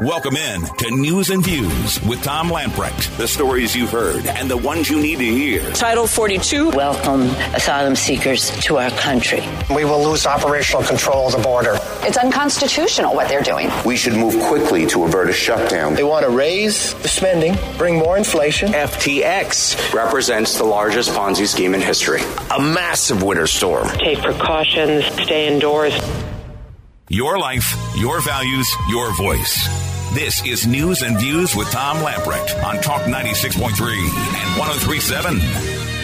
Welcome in to News and Views with Tom Lamprecht. The stories you've heard and the ones you need to hear. Title 42. Welcome asylum seekers to our country. We will lose operational control of the border. It's unconstitutional what they're doing. We should move quickly to avert a shutdown. They want to raise the spending, bring more inflation. FTX represents the largest Ponzi scheme in history. A massive winter storm. Take precautions, stay indoors. Your life, your values, your voice. This is News and Views with Tom Lamprecht on Talk 96.3 and 1037.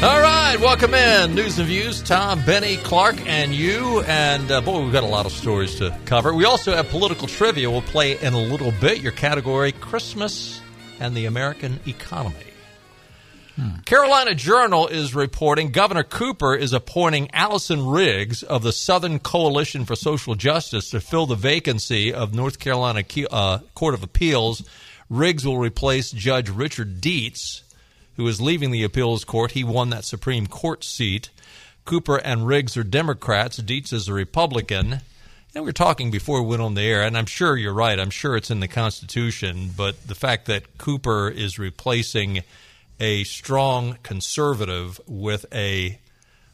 All right, welcome in. News and Views, Tom, Benny, Clark, and you. And uh, boy, we've got a lot of stories to cover. We also have political trivia. We'll play in a little bit your category Christmas and the American economy. Hmm. Carolina Journal is reporting Governor Cooper is appointing Allison Riggs of the Southern Coalition for Social Justice to fill the vacancy of North Carolina uh, Court of Appeals. Riggs will replace Judge Richard Dietz, who is leaving the appeals court. He won that Supreme Court seat. Cooper and Riggs are Democrats. Dietz is a Republican. And we were talking before we went on the air, and I'm sure you're right. I'm sure it's in the Constitution, but the fact that Cooper is replacing a strong conservative with a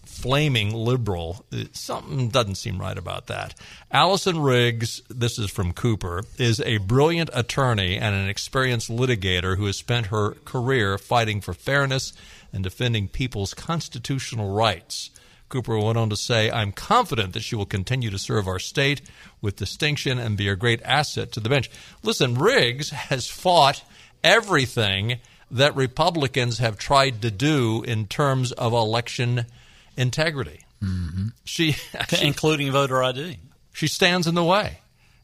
flaming liberal. Something doesn't seem right about that. Allison Riggs, this is from Cooper, is a brilliant attorney and an experienced litigator who has spent her career fighting for fairness and defending people's constitutional rights. Cooper went on to say, I'm confident that she will continue to serve our state with distinction and be a great asset to the bench. Listen, Riggs has fought everything that Republicans have tried to do in terms of election integrity. Mm-hmm. She, she, including voter ID. She stands in the way,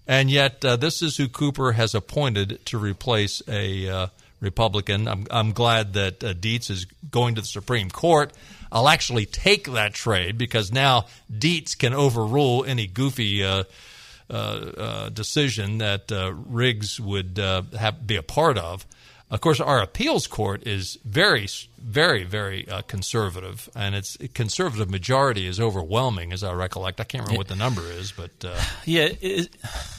and yet uh, this is who Cooper has appointed to replace a uh, Republican. I'm, I'm glad that uh, Dietz is going to the Supreme Court. I'll actually take that trade because now Dietz can overrule any goofy. Uh, uh, uh, decision that Riggs would have be a part of. Of course, our appeals court is very, very, very uh, conservative, and its conservative majority is overwhelming, as I recollect. I can't remember what the number is, but uh, yeah, is,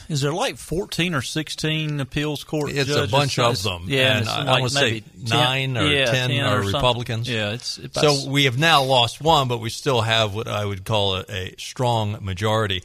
is, there like fourteen or sixteen appeals court? It's judges? a bunch of them. Yeah, and I, like I would say nine or yeah, 10, 10 are or Republicans. Yeah, it's so we have now lost one, but we still have what I would call a, a strong majority.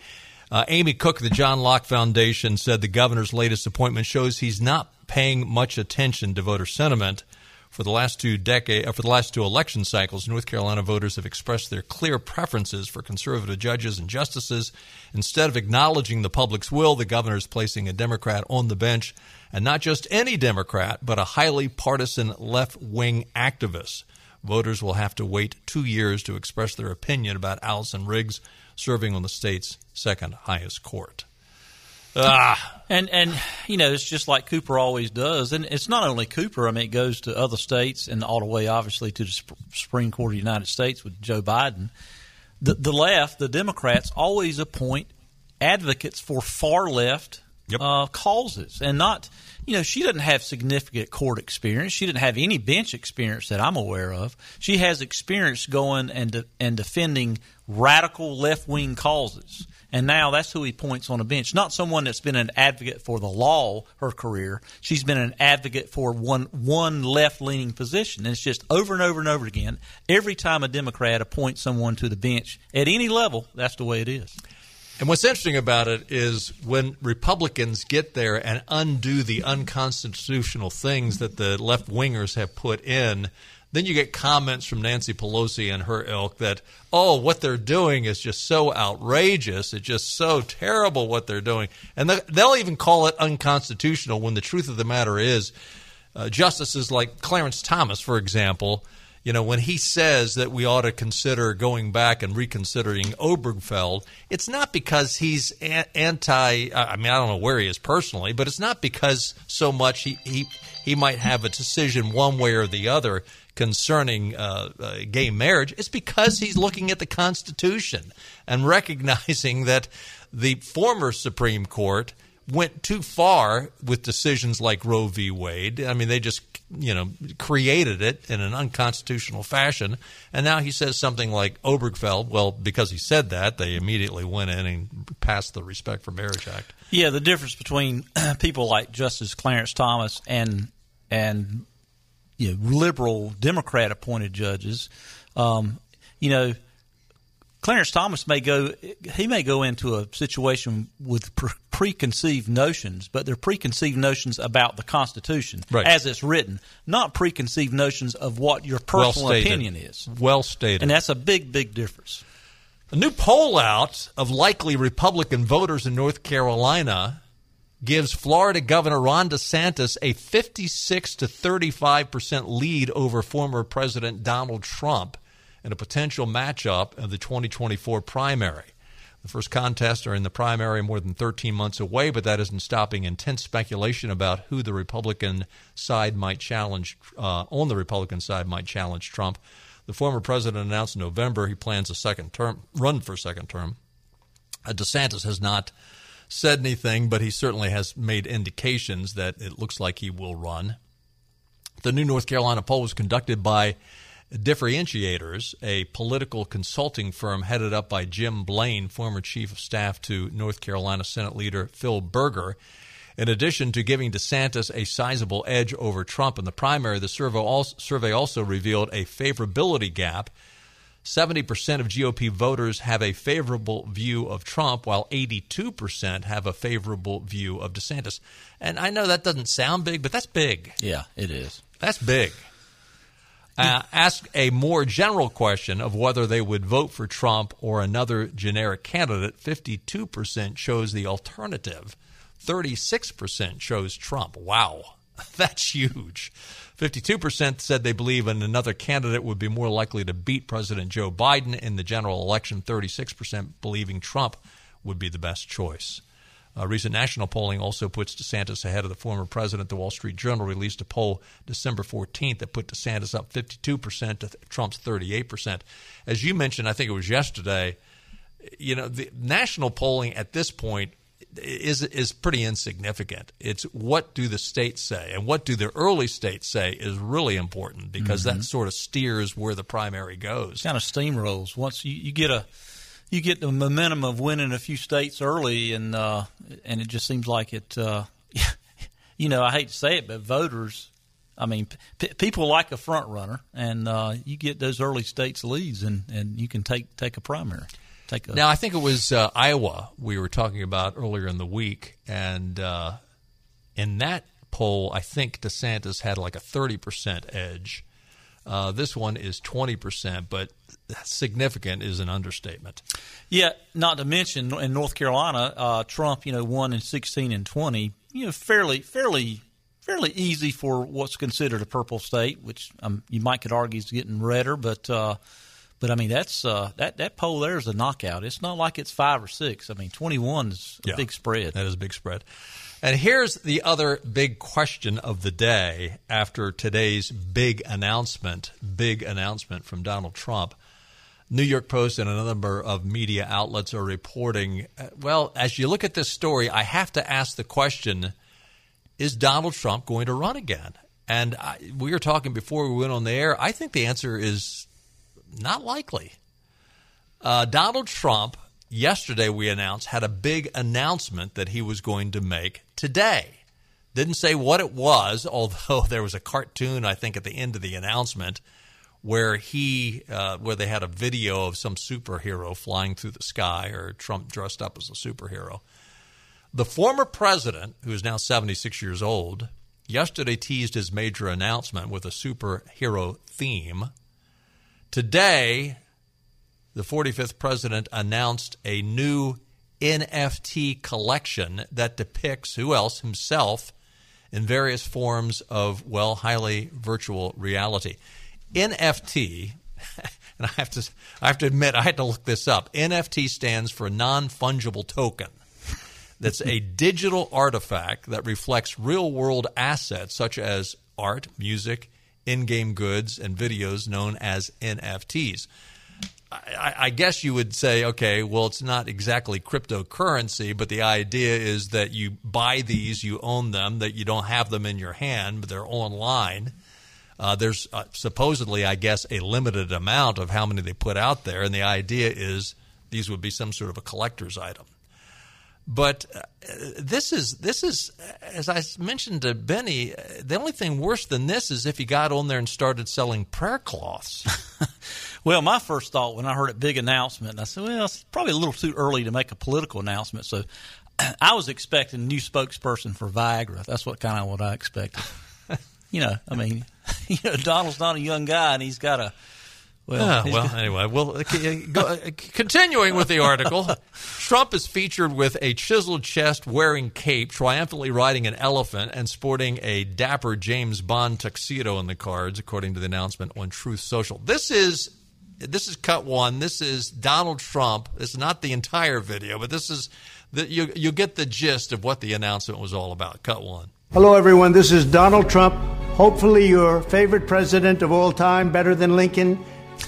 Uh, Amy Cook, of the John Locke Foundation, said the governor's latest appointment shows he's not paying much attention to voter sentiment. For the last two decade, uh, for the last two election cycles, North Carolina voters have expressed their clear preferences for conservative judges and justices. Instead of acknowledging the public's will, the governor is placing a Democrat on the bench, and not just any Democrat, but a highly partisan left-wing activist. Voters will have to wait two years to express their opinion about Allison Riggs serving on the state's second highest court. Ah. And and you know it's just like Cooper always does, and it's not only Cooper. I mean, it goes to other states and all the way, obviously, to the Supreme Court of the United States with Joe Biden. The, the left, the Democrats, always appoint advocates for far left yep. uh, causes, and not you know she doesn't have significant court experience. She didn't have any bench experience that I'm aware of. She has experience going and de- and defending radical left wing causes. And now that's who he points on a bench. Not someone that's been an advocate for the law her career. She's been an advocate for one one left leaning position. And it's just over and over and over again. Every time a Democrat appoints someone to the bench at any level, that's the way it is. And what's interesting about it is when Republicans get there and undo the unconstitutional things that the left wingers have put in, then you get comments from Nancy Pelosi and her ilk that, oh, what they're doing is just so outrageous. It's just so terrible what they're doing. And they'll even call it unconstitutional when the truth of the matter is uh, justices like Clarence Thomas, for example, you know, when he says that we ought to consider going back and reconsidering Obergefell, it's not because he's anti. I mean, I don't know where he is personally, but it's not because so much he he, he might have a decision one way or the other concerning uh, uh, gay marriage, it's because he's looking at the Constitution and recognizing that the former Supreme Court went too far with decisions like Roe v. Wade. I mean, they just you know created it in an unconstitutional fashion, and now he says something like Obergefell. Well, because he said that, they immediately went in and passed the Respect for Marriage Act. Yeah, the difference between people like Justice Clarence Thomas and and you know liberal Democrat appointed judges, um, you know. Clarence Thomas may go he may go into a situation with pre- preconceived notions, but they're preconceived notions about the Constitution right. as it's written, not preconceived notions of what your personal well opinion is. Well stated. And that's a big big difference. A new poll out of likely Republican voters in North Carolina gives Florida Governor Ron DeSantis a 56 to 35 percent lead over former President Donald Trump in a potential matchup of the 2024 primary. The first contests are in the primary more than 13 months away, but that isn't stopping intense speculation about who the Republican side might challenge, uh, on the Republican side might challenge Trump. The former president announced in November he plans a second term, run for second term. Uh, DeSantis has not said anything, but he certainly has made indications that it looks like he will run. The new North Carolina poll was conducted by Differentiators, a political consulting firm headed up by Jim Blaine, former chief of staff to North Carolina Senate leader Phil Berger. In addition to giving DeSantis a sizable edge over Trump in the primary, the survey also revealed a favorability gap. 70% of GOP voters have a favorable view of Trump, while 82% have a favorable view of DeSantis. And I know that doesn't sound big, but that's big. Yeah, it is. That's big. Uh, ask a more general question of whether they would vote for Trump or another generic candidate. 52% chose the alternative. 36% chose Trump. Wow, that's huge. 52% said they believe in another candidate would be more likely to beat President Joe Biden in the general election. 36% believing Trump would be the best choice. Uh, recent national polling also puts DeSantis ahead of the former president. The Wall Street Journal released a poll December 14th that put DeSantis up 52% to Trump's 38%. As you mentioned, I think it was yesterday, you know, the national polling at this point is is pretty insignificant. It's what do the states say and what do the early states say is really important because Mhm. that sort of steers where the primary goes. kind of steamrolls once you, you get a you get the momentum of winning a few states early, and uh, and it just seems like it. Uh, you know, I hate to say it, but voters. I mean, p- people like a front runner, and uh, you get those early states leads, and, and you can take take a primary. Take a, Now, I think it was uh, Iowa we were talking about earlier in the week, and uh, in that poll, I think DeSantis had like a thirty percent edge. Uh, this one is twenty percent, but significant is an understatement. Yeah, not to mention in North Carolina, uh, Trump, you know, won in sixteen and twenty. You know, fairly, fairly, fairly easy for what's considered a purple state, which um, you might could argue is getting redder, but. Uh, but I mean, that's uh, that that poll there is a knockout. It's not like it's five or six. I mean, twenty one is a Yeah. big spread. That is a big spread. And here's the other big question of the day after today's big announcement, big announcement from Donald Trump. New York Post and a number of media outlets are reporting. Well, as you look at this story, I have to ask the question is Donald Trump going to run again? And I, we were talking before we went on the air. I think the answer is not likely. Uh, Donald Trump, yesterday we announced, had a big announcement that he was going to make today. Didn't say what it was, although there was a cartoon, I think, at the end of the announcement where he, uh, where they had a video of some superhero flying through the sky or Trump dressed up as a superhero. The former president, who is now 76 years old, yesterday teased his major announcement with a superhero theme. Today, the 45th president announced a new NFT collection that depicts who else? Himself in various forms of, well, highly virtual reality. NFT, and I have to, I have to admit, I had to look this up. NFT stands for non fungible token. That's a digital artifact that reflects real world assets such as art, music, in game goods, and videos known as NFTs. I, I guess you would say, okay, well, it's not exactly cryptocurrency, but the idea is that you buy these, you own them, that you don't have them in your hand, but they're online. Uh, there's uh, supposedly, I guess, a limited amount of how many they put out there, and the idea is these would be some sort of a collector's item. But uh, this is this is as I mentioned to Benny. Uh, the only thing worse than this is if he got on there and started selling prayer cloths. well, my first thought when I heard a big announcement, I said, "Well, it's probably a little too early to make a political announcement." So, I was expecting a new spokesperson for Viagra. That's what kind of what I expected. You know, I mean, you know, Donald's not a young guy, and he's got a well, well, anyway, well, uh, go, uh, continuing with the article, Trump is featured with a chiseled chest, wearing cape, triumphantly riding an elephant, and sporting a dapper James Bond tuxedo in the cards, according to the announcement on Truth Social. This is this is cut one. This is Donald Trump. It's not the entire video, but this is the, you you get the gist of what the announcement was all about. Cut one. Hello, everyone. This is Donald Trump. Hopefully, your favorite president of all time, better than Lincoln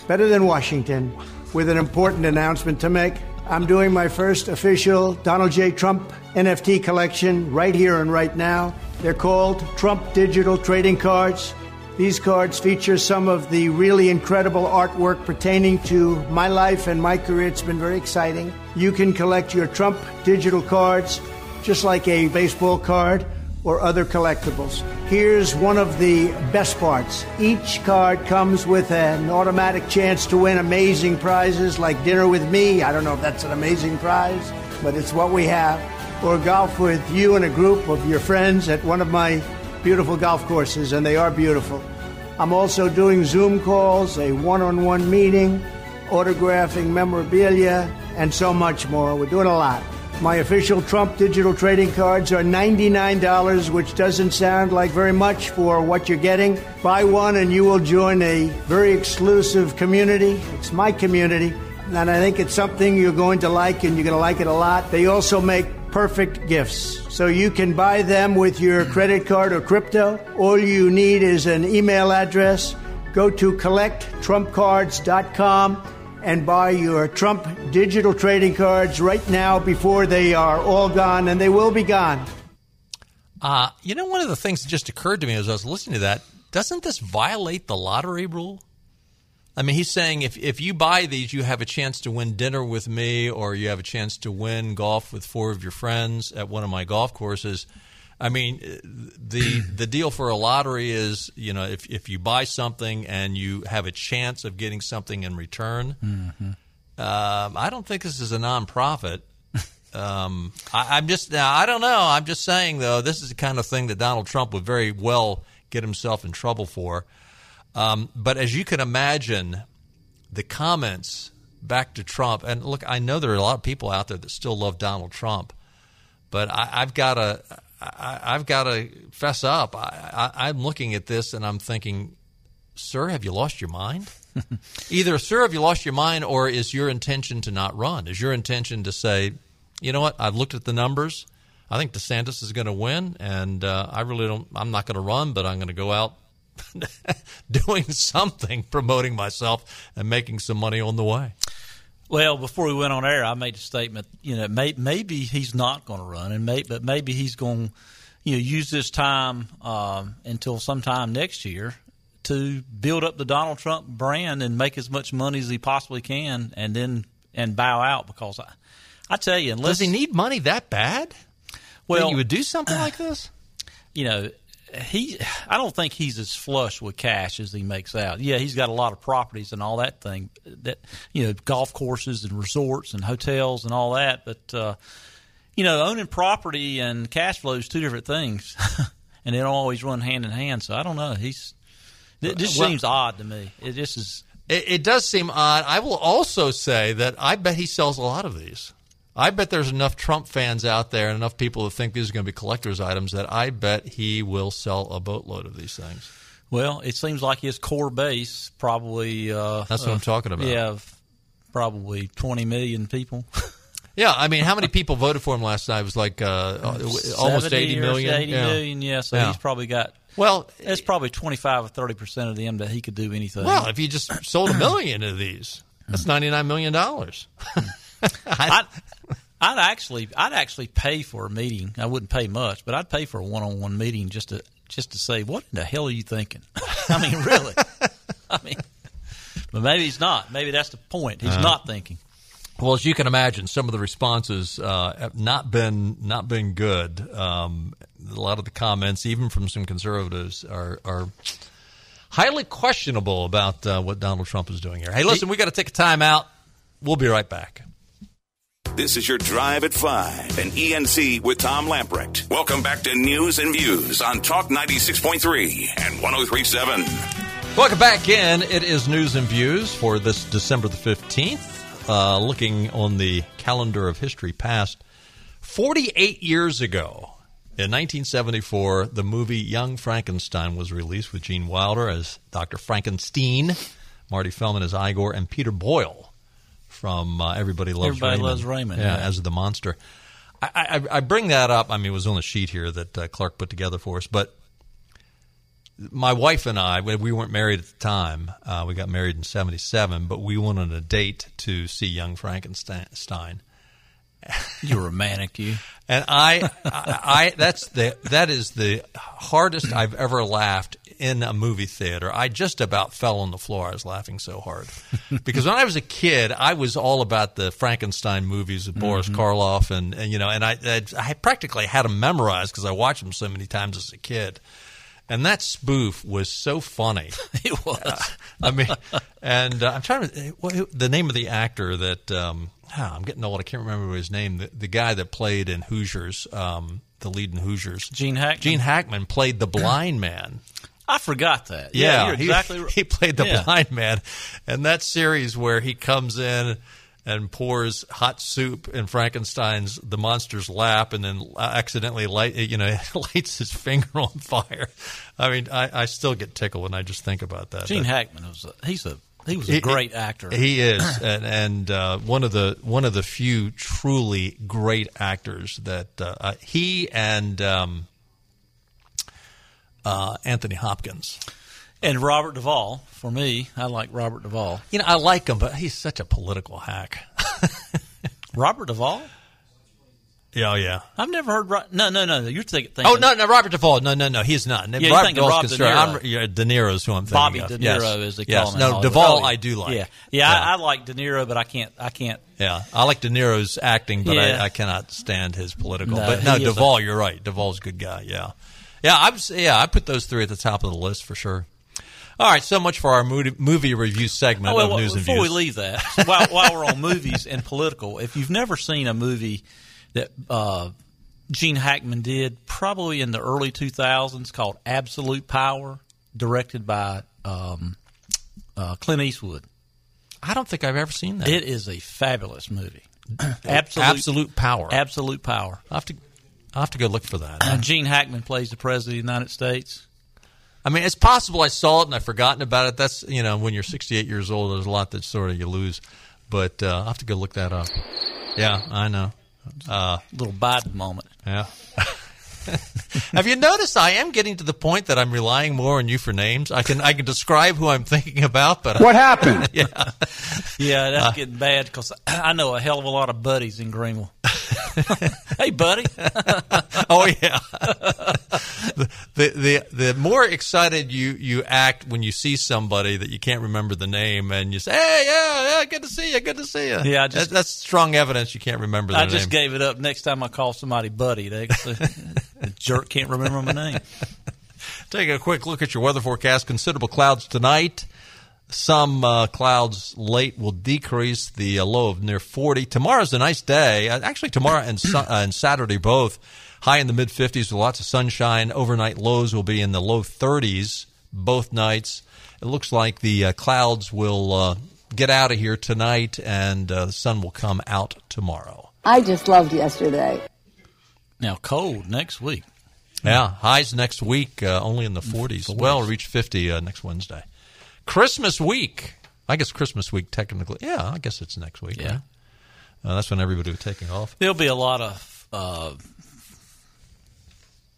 better than Washington, with an important announcement to make. I'm doing my first official Donald J. Trump NFT collection right here and right now. They're called Trump Digital Trading Cards. These cards feature some of the really incredible artwork pertaining to my life and my career. It's been very exciting. You can collect your Trump digital cards just like a baseball card or other collectibles. Here's one of the best parts. Each card comes with an automatic chance to win amazing prizes like dinner with me. I don't know if that's an amazing prize, but it's what we have. Or golf with you and a group of your friends at one of my beautiful golf courses, and they are beautiful. I'm also doing Zoom calls, a one on one meeting, autographing memorabilia, and so much more. We're doing a lot. My official Trump digital trading cards are $99, which doesn't sound like very much for what you're getting. Buy one and you will join a very exclusive community. It's my community, and I think it's something you're going to like and you're going to like it a lot. They also make perfect gifts. So you can buy them with your credit card or crypto. All you need is an email address. Go to collecttrumpcards.com and buy your Trump digital trading cards right now before they are all gone, and they will be gone. Uh, you know, one of the things that just occurred to me as I was listening to that doesn't this violate the lottery rule? I mean, he's saying if, if you buy these, you have a chance to win dinner with me, or you have a chance to win golf with four of your friends at one of my golf courses. I mean, the the deal for a lottery is, you know, if if you buy something and you have a chance of getting something in return. Mm-hmm. Um, I don't think this is a nonprofit. Um, I, I'm just now. I don't know. I'm just saying though, this is the kind of thing that Donald Trump would very well get himself in trouble for. Um, but as you can imagine, the comments back to Trump, and look, I know there are a lot of people out there that still love Donald Trump, but I, I've got to I, have got to fess up. I, I, I'm looking at this and I'm thinking, sir, have you lost your mind? Either, sir, have you lost your mind, or is your intention to not run? Is your intention to say, you know what? I've looked at the numbers. I think DeSantis is going to win, and uh, I really don't. I'm not going to run, but I'm going to go out doing something, promoting myself, and making some money on the way. Well, before we went on air, I made a statement. You know, may, maybe he's not going to run, and may, but maybe he's going, you know, use this time um, until sometime next year to build up the Donald Trump brand and make as much money as he possibly can, and then and bow out because I, I tell you, unless does he need money that bad? Well, you would do something like this. You know, he I don't think he's as flush with cash as he makes out. Yeah, he's got a lot of properties and all that thing that you know, golf courses and resorts and hotels and all that, but uh, you know, owning property and cash flow is two different things. and they don't always run hand in hand. So I don't know. He's it just well, seems odd to me. It just is it, it does seem odd. I will also say that I bet he sells a lot of these. I bet there's enough Trump fans out there and enough people who think these are going to be collector's items that I bet he will sell a boatload of these things. Well, it seems like his core base probably. Uh, That's what uh, I'm talking about. Yeah, probably 20 million people. yeah, I mean, how many people voted for him last night? It was like uh, almost 80 million. 80 yeah. million, yeah. So yeah. he's probably got. Well, it's probably 25 or 30 percent of them that he could do anything. Well, if he just sold a million of these, that's 99 million dollars. I, I'd actually, I'd actually pay for a meeting. I wouldn't pay much, but I'd pay for a one-on-one meeting just to just to say, what in the hell are you thinking? I mean, really? I mean, but maybe he's not. Maybe that's the point. He's uh, not thinking. Well, as you can imagine, some of the responses uh, have not been not been good. Um, a lot of the comments, even from some conservatives, are are highly questionable about uh, what Donald Trump is doing here. Hey, listen, we got to take a time out. We'll be right back. This is your Drive at 5 and ENC with Tom Lamprecht. Welcome back to News and Views on Talk 96.3 and 1037. Welcome back in. It is News and Views for this December the 15th. Uh, looking on the calendar of history past, 48 years ago, in 1974, the movie Young Frankenstein was released with Gene Wilder as Dr. Frankenstein, Marty Feldman as Igor, and Peter Boyle from uh, Everybody Loves Everybody Raymond. Loves Raymond, Yeah, yeah. as the monster. I, I, I bring that up. I mean, it was on the sheet here that uh, Clark put together for us, but my wife and I, we we weren't married at the time. Uh, we got married in '77, but we went on a date to see Young Frankenstein. You romantic, you. And I, I, I, that's the that is the hardest I've ever laughed in a movie theater. I just about fell on the floor. I was laughing so hard because when I was a kid, I was all about the Frankenstein movies with Boris Karloff, and, and you know, and I, I, I practically had them memorized because I watched them so many times as a kid. And that spoof was so funny. It was. I mean, and uh, I'm trying to what, the name of the actor that um, ah, I'm getting old. I can't remember his name. The, the guy that played in Hoosiers, um, the lead in Hoosiers, Gene Hackman. Gene Hackman played the blind man. I forgot that. Yeah, you're he- exactly he, right. played the Yeah. blind man, and that series where he comes in and pours hot soup in Frankenstein's the monster's lap, and then accidentally light you know lights his finger on fire. I mean, I, I still get tickled when I just think about that. Gene That- Hackman was a, he's a he was a he- great actor. He is, and, and uh, one of the one of the few truly great actors that uh, he and um, uh, Anthony Hopkins. and Robert Duvall for me, I like Robert Duvall. You know, I like him, but he's such a political hack. Robert Duvall? Yeah, oh, yeah. I've never heard. Ro- No, no, no. You're thinking. Oh no, no, Robert Duvall. No, no, no, he's not. you're Robert thinking Rob De Niro. I'm, yeah, De Niro's who I'm thinking Bobby. De Yes. Niro, yes. call him. in No. Duvall, Oh. I do like. Yeah, yeah. I, I like De Niro, but I can't. I can't. Yeah, I like De Niro's acting, but Yeah. I, I cannot stand his political. No, but no, is a- you're right. Duvall's a good guy. Yeah, yeah. I was. Yeah, I put those three at the top of the list for sure. All right, so much for our movie, movie review segment Oh, well, of well, news and before views. we leave that, while, while we're on movies and political, if you've never seen a movie that uh, Gene Hackman did, probably in the early 2000s, called Absolute Power, directed by um, uh, Clint Eastwood. I don't think I've ever seen that. It is a fabulous movie. Absolute, Absolute Power. Absolute Power. I have to. I have to go look for that. Uh, Gene Hackman plays the president of the United States. I mean, it's possible I saw it and I've forgotten about it. That's you know, when you're 68 years old, there's a lot that sort of you lose. But uh, I'll have to go look that up. Yeah, I know. Uh, Little Biden moment. yeah. Have you noticed I am getting to the point that I'm relying more on you for names? I can I can describe who I'm thinking about, but What happened? yeah, Yeah, that's Uh, getting bad because I know a hell of a lot of buddies in Greenville. hey, buddy. oh yeah. the, the the the more excited you you act when you see somebody that you can't remember the name, and you say, "Hey, yeah, yeah, good to see you, good to see you." Yeah, I just- That- that's strong evidence you can't remember I just name. gave it up. Next time I call somebody buddy, they the jerk can't remember my name. Take a quick look at your weather forecast. Considerable clouds tonight. Some uh, clouds late will decrease the uh, low of near 40. Tomorrow's a nice day. Uh, actually, tomorrow and, su- uh, and Saturday both high in the mid 50s with lots of sunshine. Overnight lows will be in the low 30s both nights. It looks like the uh, clouds will uh, get out of here tonight and uh, the sun will come out tomorrow. I just loved yesterday. Now, cold next week. Yeah, highs next week uh, only in the 40s. Well, reach 50 uh, next Wednesday. Christmas week. I guess Christmas week technically. Yeah, I guess it's next week. Yeah. right? Uh, that's when everybody was taking off. There'll be a lot of uh,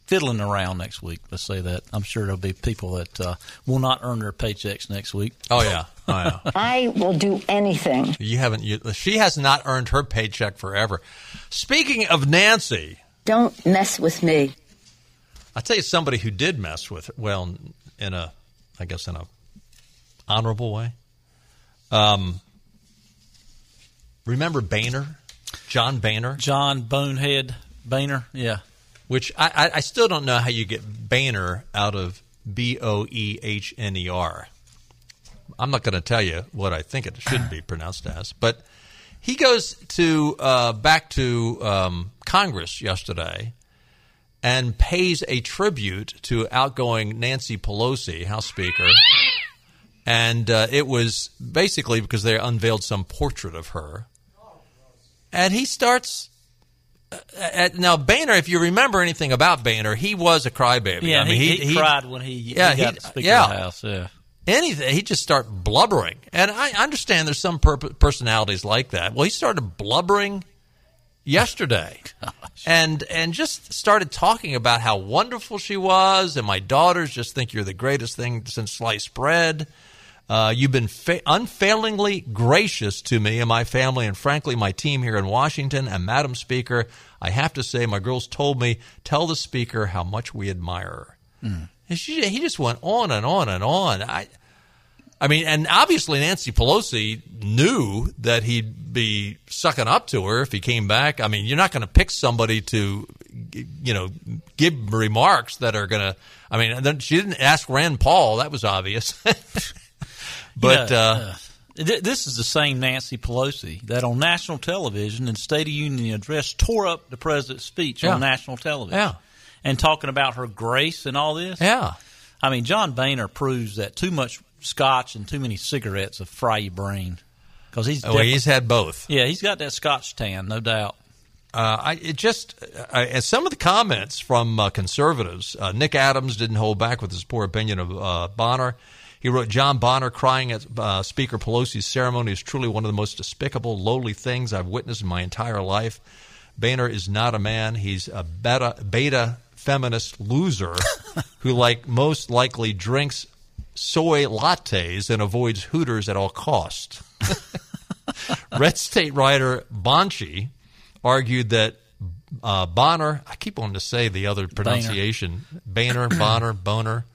fiddling around next week. Let's say that. I'm sure there'll be people that uh, will not earn their paychecks next week. Oh yeah, oh yeah. I will do anything. You haven't. You, she has not earned her paycheck forever. Speaking of Nancy, Don't mess with me. I tell you somebody who did mess with her. Well, in a, I guess in a honorable way. Um, remember Boehner, John Boehner, John Bonehead Boehner. Yeah, which I, I, I still don't know how you get Boehner out of B O E H N E R. I'm not going to tell you what I think it should be pronounced as, but he goes to uh, back to um, Congress yesterday and pays a tribute to outgoing Nancy Pelosi, House Speaker. And uh, it was basically because they unveiled some portrait of her. And he starts. Uh, at, now, Boehner, if you remember anything about Boehner, he was a crybaby. Yeah, I mean, he, he, he, cried when he, yeah, he got he- Speaker yeah. of the House. Yeah. anything. He just start blubbering, and I understand there's some per- personalities like that. Well, he started blubbering yesterday, and and just started talking about how wonderful she was, and my daughters just think you're the greatest thing since sliced bread. Uh, you've been fa- unfailingly gracious to me and my family, and frankly, my team here in Washington. And Madam Speaker, I have to say, my girls told me tell the Speaker how much we admire her. And she, he just went on and on and on. I, I mean, and obviously Nancy Pelosi knew that he'd be sucking up to her if he came back. I mean, you're not going to pick somebody to, you know, give remarks that are going to. I mean, she didn't ask Rand Paul. That was obvious. but Yeah, uh, Th- This is the same Nancy Pelosi that on national television in State of Union address tore up the president's speech Yeah. on national television. Yeah. And talking about her grace and all this. Yeah. I mean, John Boehner proves that too much scotch and too many cigarettes will fry your brain. Because he's, oh, he's had both. yeah, he's got that scotch tan, no doubt. Uh, I it just I, and some of the comments from uh, conservatives. Uh, Nick Adams didn't hold back with his poor opinion of uh, Bonner. He wrote, "John Bonner crying at uh, Speaker Pelosi's ceremony is truly one of the most despicable, lowly things I've witnessed in my entire life. Boehner is not a man; he's a beta beta feminist loser who, like most likely, drinks soy lattes and avoids Hooters at all costs." Red State writer Bonchie argued that uh, Bonner, I keep wanting to say the other pronunciation, Boehner, Bonner, Boner.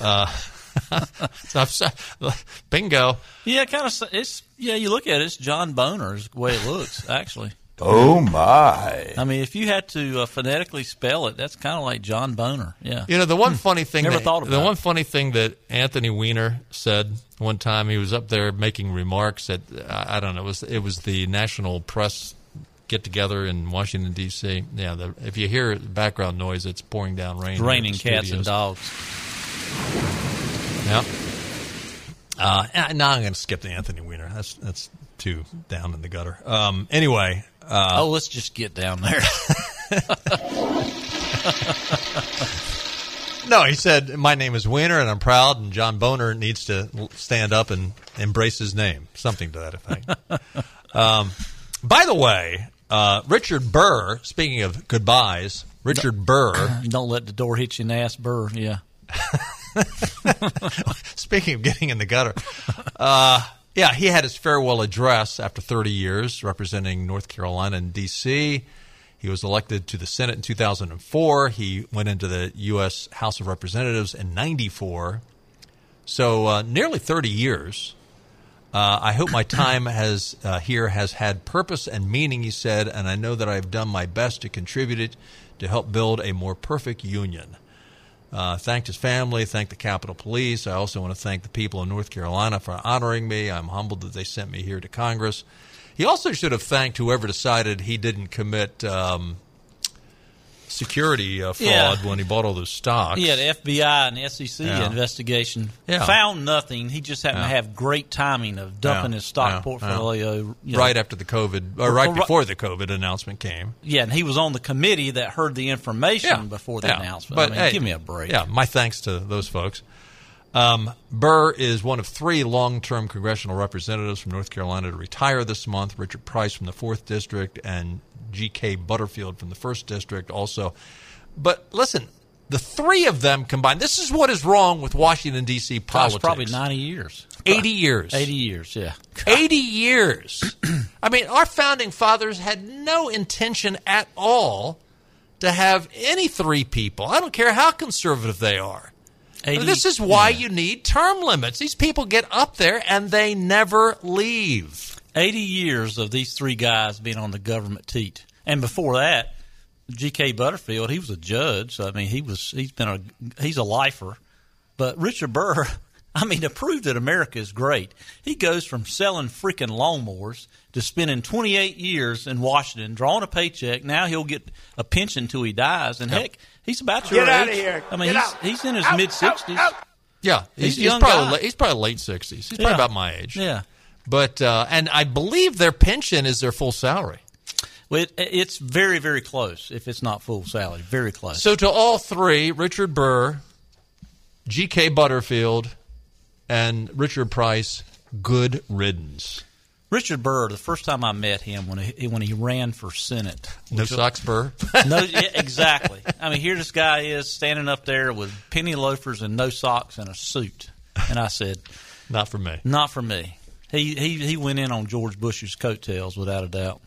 Uh, so I'm sorry. bingo. Yeah, kind of. It's yeah. You look at it, it's John Boner's way it looks. Actually, Oh my! I mean, if you had to uh, phonetically spell it, that's kind of like John Boner. Yeah. You know, the one funny thing Never that, thought about the it. one funny thing that Anthony Weiner said one time, he was up there making remarks at I I don't know, it was it was the National Press get together in Washington D.C. Yeah, the, if you hear background noise, it's pouring down rain. It's raining the cats and dogs. Yep. Uh, now I'm going to skip the Anthony Weiner. That's that's too down in the gutter. Um, anyway, uh, oh, let's just get down there. no, he said my name is Weiner and I'm proud, and John Boner needs to stand up and embrace his name, something to that effect. um, by the way, uh, Richard Burr. Speaking of goodbyes, Richard Burr. Don't let the door hit you in the ass, Burr. Yeah. Speaking of getting in the gutter, uh, yeah, he had his farewell address after 30 years representing North Carolina and D.C. He was elected to the Senate in 2004. He went into the U.S. House of Representatives in 94. So uh, nearly 30 years. Uh, I hope my time has uh, here has had purpose and meaning, he said, and I know that I have done my best to contribute it to help build a more perfect union. Uh, thanked his family, thanked the Capitol Police. I also want to thank the people in North Carolina for honoring me. I'm humbled that they sent me here to Congress. He also should have thanked whoever decided he didn't commit um, security uh, fraud Yeah. when he bought all those stocks. He had FBI and SEC Yeah. investigation. Yeah. Found nothing. He just happened to have great timing of dumping Yeah, his stock yeah, portfolio. yeah. you know. right after the COVID, or right Or- or- before the COVID announcement came. Yeah, and he was on the committee that heard the information Yeah, before the yeah. announcement. But I mean, hey, give me a break. Yeah, my thanks to those folks. Um, Burr is one of three long-term congressional representatives from North Carolina to retire this month. Richard Price from the fourth district and G.K. Butterfield from the first district also. But listen, the three of them combined. This is what is wrong with Washington D.C. Gosh, politics. probably 90 years. 80 years. 80 years, yeah. 80 years. I mean, our founding fathers had no intention at all to have any three people. I don't care how conservative they are. 80 this is why yeah. you need term limits. These people get up there and they never leave. 80 years of these three guys being on the government teat. And before that, G.K. Butterfield, he was a judge. I mean, he was he's been a he's a lifer. But Richard Burr, I mean, to prove that America is great, he goes from selling freaking lawnmowers to spending 28 years in Washington, drawing a paycheck. Now he'll get a pension till he dies. And heck, he's about your Get age. of here. I mean, he's, he's in his mid 60s. out, out. Yeah, He's he's, he's young probably guy. he's probably late sixties. He's probably Yeah. about my age. Yeah. But uh, and I believe their pension is their full salary. Well, it, it's very, very close if it's not full salary. Very close. So to all three, Richard Burr, G.K. Butterfield, and Richard Price, good riddance. Richard Burr, the first time I met him when he, when he ran for Senate. No socks, Burr. no, yeah, exactly. I mean, here this guy is standing up there with penny loafers and no socks and a suit, and I said, Not for me. "Not for me." He he he went in on George Bush's coattails without a doubt.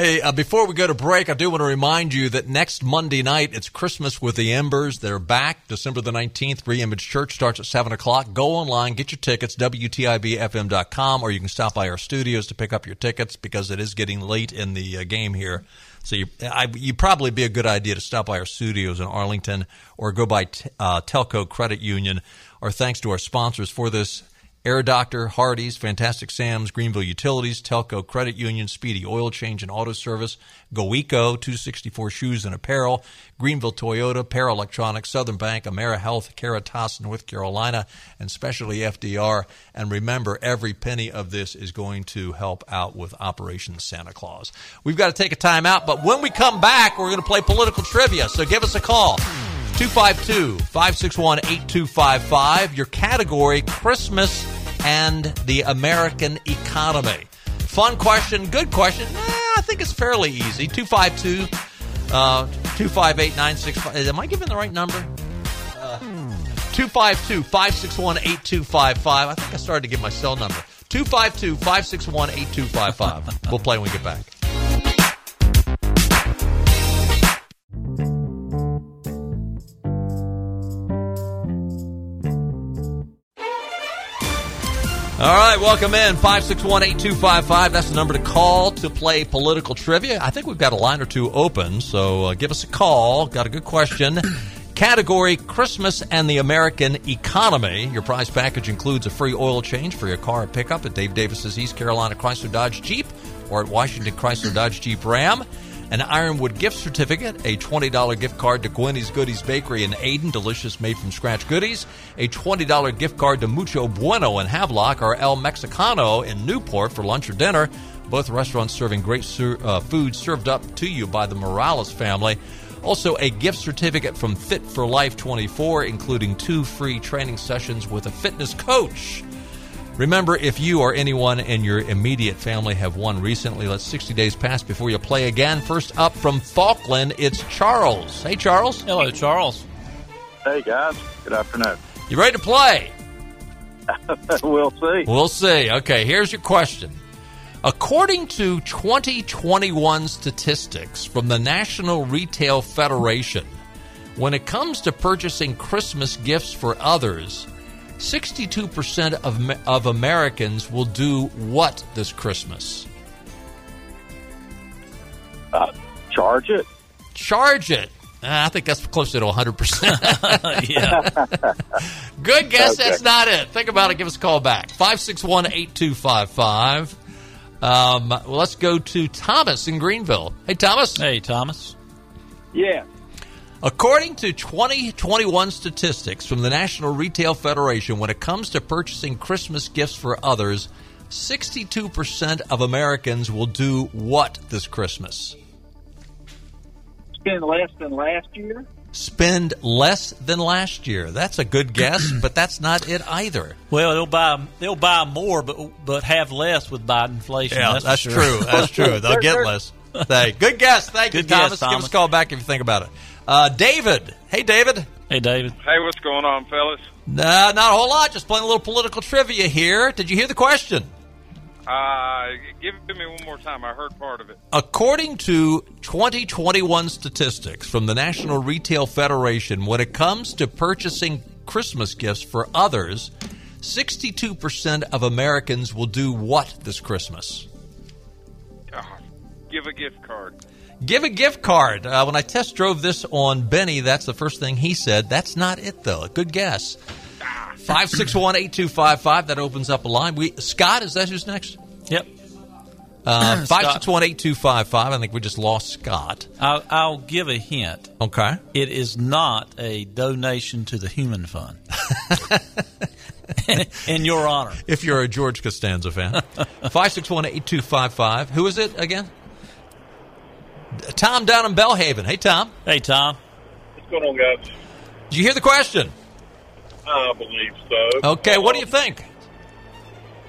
Hey, uh, before we go to break, I do want to remind you that next Monday night, it's Christmas with the Embers. They're back December the 19th. Reimage Church starts at 7 o'clock. Go online, get your tickets, WTIBFM.com, or you can stop by our studios to pick up your tickets because it is getting late in the uh, game here. So you, I, you probably be a good idea to stop by our studios in Arlington or go by t- uh, Telco Credit Union. Or thanks to our sponsors for this Air Doctor, Hardee's, Fantastic Sam's, Greenville Utilities, Telco Credit Union, Speedy Oil Change and Auto Service, GoEco, 264 Shoes and Apparel, Greenville Toyota, Para Electronics, Southern Bank, AmeriHealth, Caritas, North Carolina, and Specialty FDR. And remember, every penny of this is going to help out with Operation Santa Claus. We've got to take a time out, but when we come back, we're going to play political trivia. So give us a call. 252 561 8255. Your category Christmas and the American economy. Fun question, good question. Eh, I think it's fairly easy. 252 uh, 258 965. Am I giving the right number? 252 561 8255. I think I started to give my cell number. 252 561 8255. We'll play when we get back. All right, welcome in. 561 8255. That's the number to call to play political trivia. I think we've got a line or two open, so uh, give us a call. Got a good question. Category Christmas and the American economy. Your prize package includes a free oil change for your car pickup at Dave Davis's East Carolina Chrysler Dodge Jeep or at Washington Chrysler Dodge Jeep Ram. An Ironwood gift certificate, a $20 gift card to Gwenny's Goodies Bakery in Ayden, delicious made from scratch goodies, a $20 gift card to Mucho Bueno in Havelock or El Mexicano in Newport for lunch or dinner. Both restaurants serving great uh, food served up to you by the Morales family. Also, a gift certificate from Fit for Life 24, including two free training sessions with a fitness coach. Remember, if you or anyone in your immediate family have won recently, let 60 days pass before you play again. First up from Falkland, it's Charles. Hey, Charles. Hello, Charles. Hey, guys. Good afternoon. You ready to play? we'll see. We'll see. Okay, here's your question. According to 2021 statistics from the National Retail Federation, when it comes to purchasing Christmas gifts for others, 62% of, of Americans will do what this Christmas? Uh, charge it. Charge it. Uh, I think that's closer to 100%. yeah. Good guess. Okay. That's not it. Think about it. Give us a call back. 561 8255. Um, well, let's go to Thomas in Greenville. Hey, Thomas. Hey, Thomas. Yeah. According to 2021 statistics from the National Retail Federation, when it comes to purchasing Christmas gifts for others, 62% of Americans will do what this Christmas? Spend less than last year. Spend less than last year. That's a good guess, but that's not it either. Well, they'll buy they'll buy more, but but have less with Biden inflation. Yeah, that's, that's, for sure. true. That's true. They'll get less. Hey, good guess. Thank you, guess, Thomas. Give us a call back if you think about it. Uh, David. Hey, David. Hey, David. Hey, what's going on, fellas? Nah, not a whole lot. Just playing a little political trivia here. Did you hear the question? Uh, give it to me one more time. I heard part of it. According to 2021 statistics from the National Retail Federation, when it comes to purchasing Christmas gifts for others, 62% of Americans will do what this Christmas? give a gift card. Give a gift card. Uh, when I test drove this on Benny, that's the first thing he said. That's not it, though. Good guess. 561 8255. That opens up a line. We Scott, is that who's next? Yep. Uh, 561 8255. I think we just lost Scott. I'll, I'll give a hint. Okay. It is not a donation to the Human Fund. In your honor. If you're a George Costanza fan. 561 8255. Who is it again? Tom down in Belhaven. Hey, Tom. Hey, Tom. What's going on, guys? Did you hear the question? I believe so. Okay, what do you think?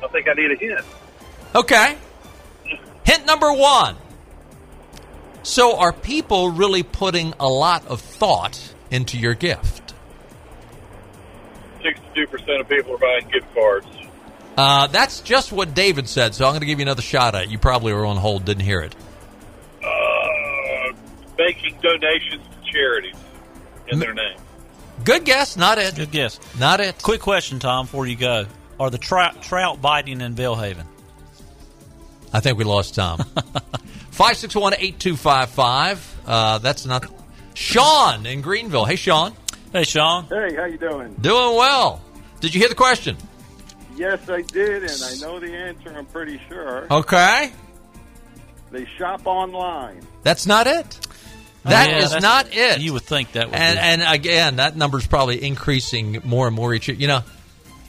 I think I need a hint. Okay. Hint number one. So, are people really putting a lot of thought into your gift? 62% of people are buying gift cards. Uh, that's just what David said, so I'm going to give you another shot at it. You probably were on hold, didn't hear it. Uh, making donations to charities in their name. Good guess, not it. Good guess. Not it. Quick question, Tom, before you go. Are the trout, trout biting in Belhaven? I think we lost Tom. 561 8255. Uh, that's not. Sean in Greenville. Hey, Sean. Hey, Sean. Hey, how you doing? Doing well. Did you hear the question? Yes, I did, and I know the answer. I'm pretty sure. Okay. They shop online. That's not it. That Yeah, is that's- not it. You would think that would and be. and again, that number's probably increasing more and more each year. You know,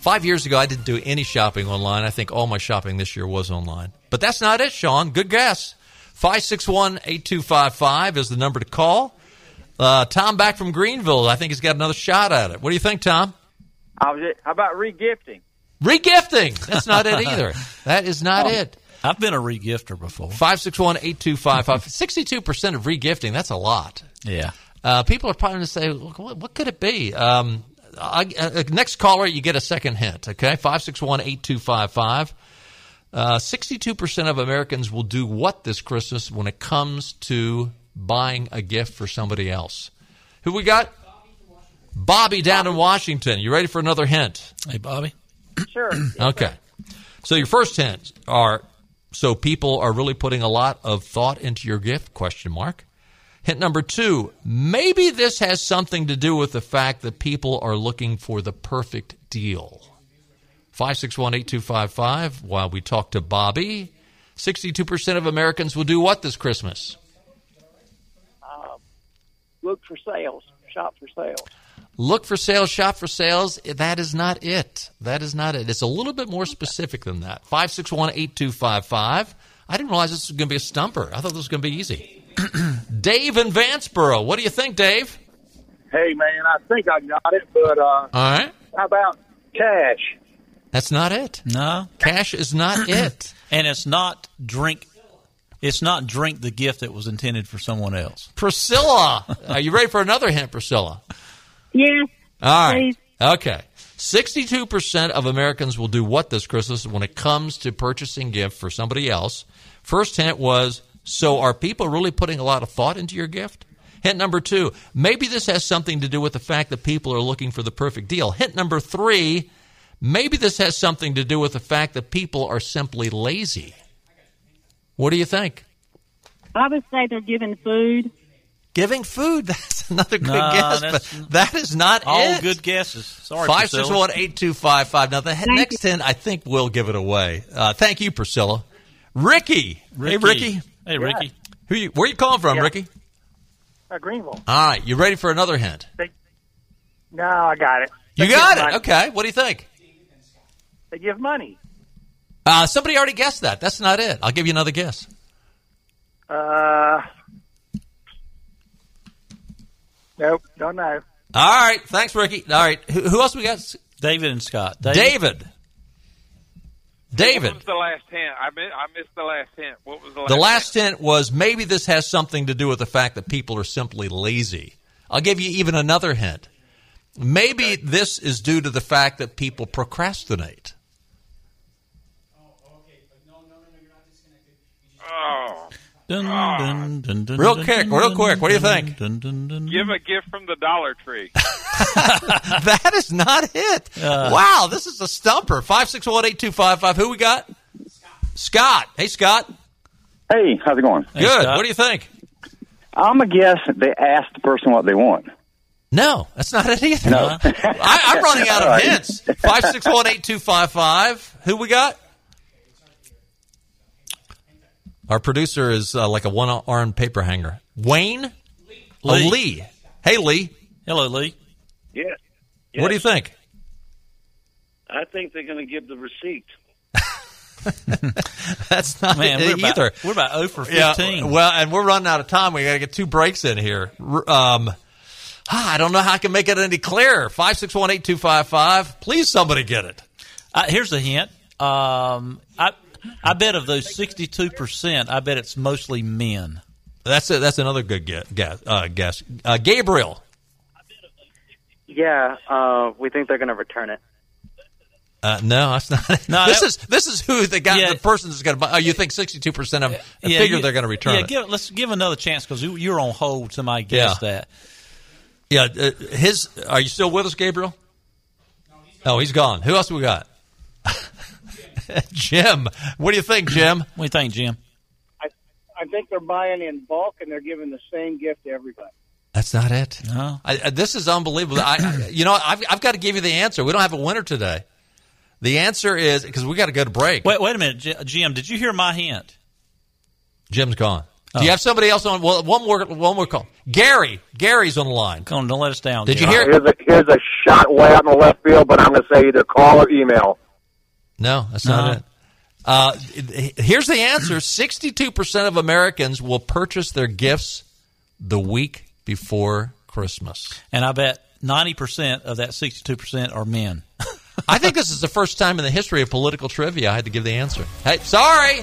five years ago, I didn't do any shopping online. I think all my shopping this year was online. But that's not it, Sean. Good guess. 561 8255 is the number to call. Uh, Tom back from Greenville. I think he's got another shot at it. What do you think, Tom? I was, how about regifting? Regifting. That's not it either. That is not Oh. it. I've been a regifter before. 561 8255. 62% of regifting. That's a lot. Yeah. Uh, people are probably going to say, "Look, what, what could it be? Um, I, uh, next caller, you get a second hint, okay? 561 8255. Uh, 62% of Americans will do what this Christmas when it comes to buying a gift for somebody else? Who we got? Bobby down in Washington. You ready for another hint? Hey, Bobby. Sure. Okay. So your first hints are so people are really putting a lot of thought into your gift question mark. Hint number 2, maybe this has something to do with the fact that people are looking for the perfect deal. 5618255 while we talk to Bobby, 62% of Americans will do what this Christmas? Uh, look for sales. Shop for sales. Look for sales, shop for sales. That is not it. That is not it. It's a little bit more specific than that. 561 8255. I didn't realize this was going to be a stumper. I thought this was going to be easy. Dave in Vanceboro. What do you think, Dave? Hey, man, I think I got it, but uh, All right. how about cash? That's not it. No. Cash is not it. And it's not drink. It's not drink the gift that was intended for someone else. Priscilla. Are you ready for another hint, Priscilla? Yes. All right. Okay. 62% of Americans will do what this Christmas when it comes to purchasing gift for somebody else? First hint was so are people really putting a lot of thought into your gift? Hint number two, maybe this has something to do with the fact that people are looking for the perfect deal. Hint number three, maybe this has something to do with the fact that people are simply lazy. What do you think? I would say they're giving food. Giving food. That's another good No, guess, that's- but that is not it. All it. good guesses. Sorry, Five six Priscilla. one eight two five five. Now the he- next hint, I think—we'll give it away. Uh, thank you, Priscilla. Ricky. Hey, Ricky. Ricky. Hey, Ricky. Who you, where are you calling from, Yeah. Ricky? Uh, Greenville. All right, you ready for another hint? No, I got it. You They got it. money. Okay. What do you think? They give money. Uh, somebody already guessed that. That's not it. I'll give you another guess. Uh, nope, don't know. All right. Thanks, Ricky. All right. Who, who else we got? David and Scott. David. David. What was the last hint? I mi- I missed the last hint. What was the last? The last hint was maybe this has something to do with the fact that people are simply lazy. I'll give you even another hint. Maybe this is due to the fact that people procrastinate. Oh, okay. no, no, no, no, you're not disconnected. oh. Dun, dun, dun, dun, Real dun, quick, dun, real quick. What do you think? dun, dun, dun, Give a gift from the Dollar Tree. that is not it. Uh. wow, this is a stumper. Five six one eight two five five. Who we got? Scott. Hey, Scott. Hey, how's it going? Good. What do you think? I'm a guess they asked the person what they want. No, that's not it either. No. I, I'm running out of hints. Five six one eight two five five. Who we got? Our producer is uh, like a one-armed paper hanger. Wayne, Oh, Lee. Lee. Hey, Lee. Hello, Lee. Yeah. What do you think? I think they're going to give the receipt. That's not Man, it we're about- either. we're about 0 for Yeah, 15. well, and we're running out of time. We got to get two breaks in here. Um, ah, I don't know how I can make it any clearer. Five six one eight two five five. Please, somebody get it. Uh, here's a hint. Um, I I bet of those 62 percent, I bet it's mostly men. That's a, that's another good guess. Guess. Uh, guess. Uh, Gabriel. Yeah, uh, we think they're going to return it. Uh, no, that's not. No, this that- is this is who they got. Yeah. The person that's going to buy. Oh, you think sixty two percent of? I Yeah, figure you- they're going to return yeah, it. Give, let's give another chance because you, you're on hold. Somebody guessed that. Yeah, uh, his. Are you still with us, Gabriel? Oh, he's gone. Who else we got? Jim. What do you think, Jim? What do you think, Jim? I, I think they're buying in bulk and they're giving the same gift to everybody. That's not it. No. I, I, this is unbelievable. I, I- you know, I've, I've got to give you the answer. We don't have a winner today. The answer is because we got to go to break. Wait, wait a minute, J- Jim. Did you hear my hint? Jim's gone. Oh. Do you have somebody else on? Well, one more. One more call. Gary. Gary's on the line. Come on, don't let us down. Did you hear? Here's a, here's a shot way out in the left field, but I'm going to say either call or email. No, that's No. not it. Uh, here's the answer: sixty-two percent of Americans will purchase their gifts the week before Christmas. And I bet 90 percent of that 62 percent are men. I think this is the first time in the history of political trivia I had to give the answer. Hey, sorry.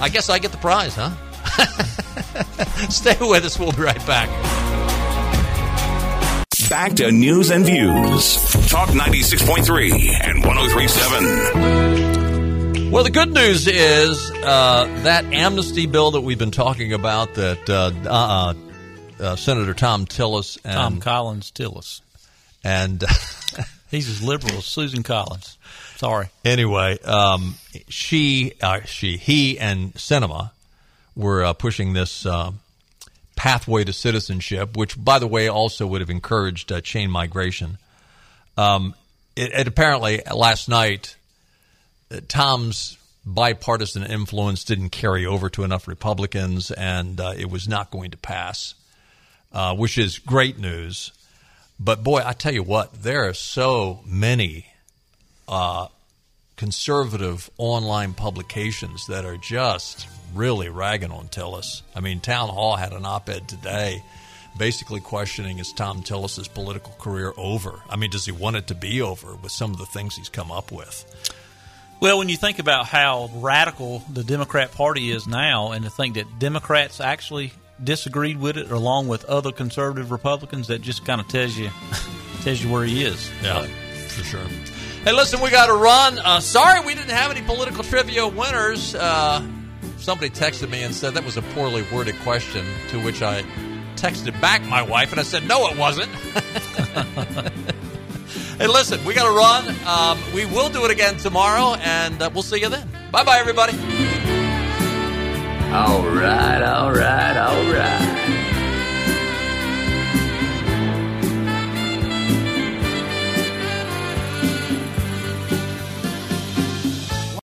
I guess I get the prize, huh? Stay with us. We'll be right back. Back to news and views. Talk 96.3 and 1037. Well, the good news is uh, that amnesty bill that we've been talking about that uh, uh, uh, Senator Thom Tillis and Tom Collins Tillis. and He's as liberal as Susan Collins. Sorry. anyway, um, she, uh, she, he, and Sinema were uh, pushing this uh, pathway to citizenship, which, by the way, also would have encouraged uh, chain migration. Um, it, it apparently last night, uh, Thom's bipartisan influence didn't carry over to enough Republicans, and uh, it was not going to pass, uh, which is great news. But boy, I tell you what, there are so many uh, conservative online publications that are just really ragging on Tillis. I mean, Town Hall had an op-ed today, basically questioning is Thom Tillis's political career over? I mean, does he want it to be over with some of the things he's come up with? Well, when you think about how radical the Democrat Party is now, and to think that Democrats actually disagreed with it, along with other conservative Republicans, that just kind of tells you tells you where he is. Yeah, for sure. Hey, listen, we got to run. Uh, sorry we didn't have any political trivia winners. Uh, somebody texted me and said that was a poorly worded question, to which I texted back my wife and I said, no, it wasn't. hey, listen, we got to run. Um, we will do it again tomorrow, and uh, we'll see you then. Bye bye, everybody. All right, all right, all right.